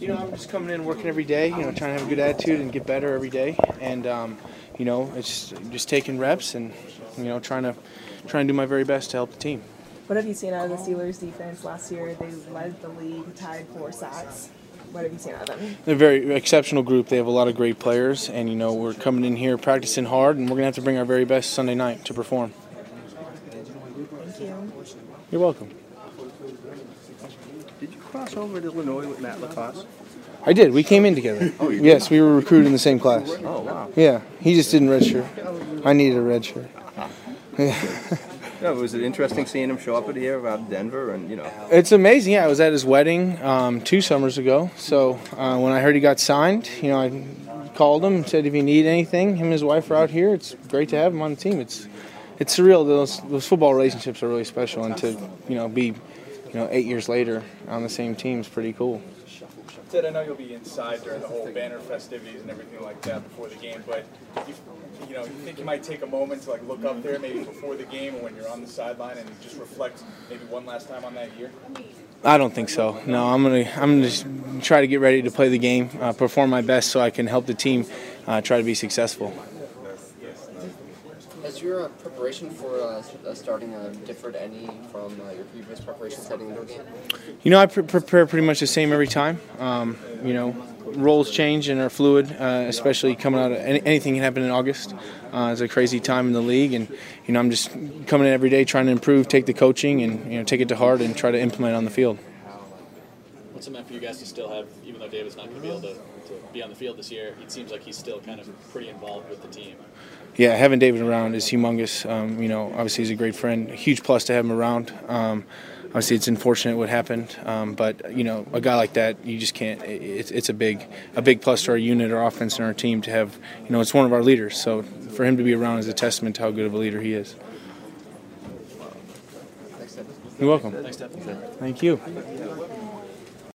You know, I'm just coming in, working every day. You know, trying to have a good attitude and get better every day. And um, you know, it's just taking reps and you know, trying to trying to do my very best to help the team. What have you seen out of the Steelers defense last year? They led the league, tied for sacks. What have you seen out of them? They're a very exceptional group. They have a lot of great players, and you know we're coming in here practicing hard, and we're gonna have to bring our very best Sunday night to perform. Thank you. You're welcome. Did you cross over to Illinois with Matt LaCosse? I did. We came in together. Oh, yes, we were recruited in the same class. Oh wow. Yeah, he just didn't redshirt. I needed a red shirt. No, was it interesting seeing him show up at here out of Denver and you know? It's amazing. Yeah, I was at his wedding um, two summers ago. So uh, when I heard he got signed, you know, I called him, and said if you need anything, him and his wife are out here. It's great to have him on the team. It's it's surreal. Those those football relationships are really special, and to you know be you know eight years later on the same team is pretty cool. Ted, I know you'll be inside during the whole banner festivities and everything like that before the game, but you, you know, you think you might take a moment to like look up there, maybe before the game or when you're on the sideline, and just reflect maybe one last time on that year. I don't think so. No, I'm gonna I'm gonna just try to get ready to play the game, uh, perform my best, so I can help the team uh, try to be successful. Your uh, preparation for uh, uh, starting uh, differed any from uh, your previous preparations heading into a game? You know, I pre- prepare pretty much the same every time. Um, you know, roles change and are fluid, especially coming out of any, anything can happen in August. It's a crazy time in the league, and you know, I'm just coming in every day trying to improve, take the coaching, and you know, take it to heart and try to implement on the field. What's it meant for you guys to still have, even though David's not going to be able to, to be on the field this year, it seems like he's still kind of pretty involved with the team. Yeah, having David around is humongous. Um, you know, obviously he's a great friend. A huge plus to have him around. Um, obviously, it's unfortunate what happened, um, but you know, a guy like that, you just can't. it- It's, it's a big, a big plus to our unit, our offense, and our team to have. You know, it's one of our leaders. So for him to be around is a testament to how good of a leader he is. You're welcome. Thanks, Thank you.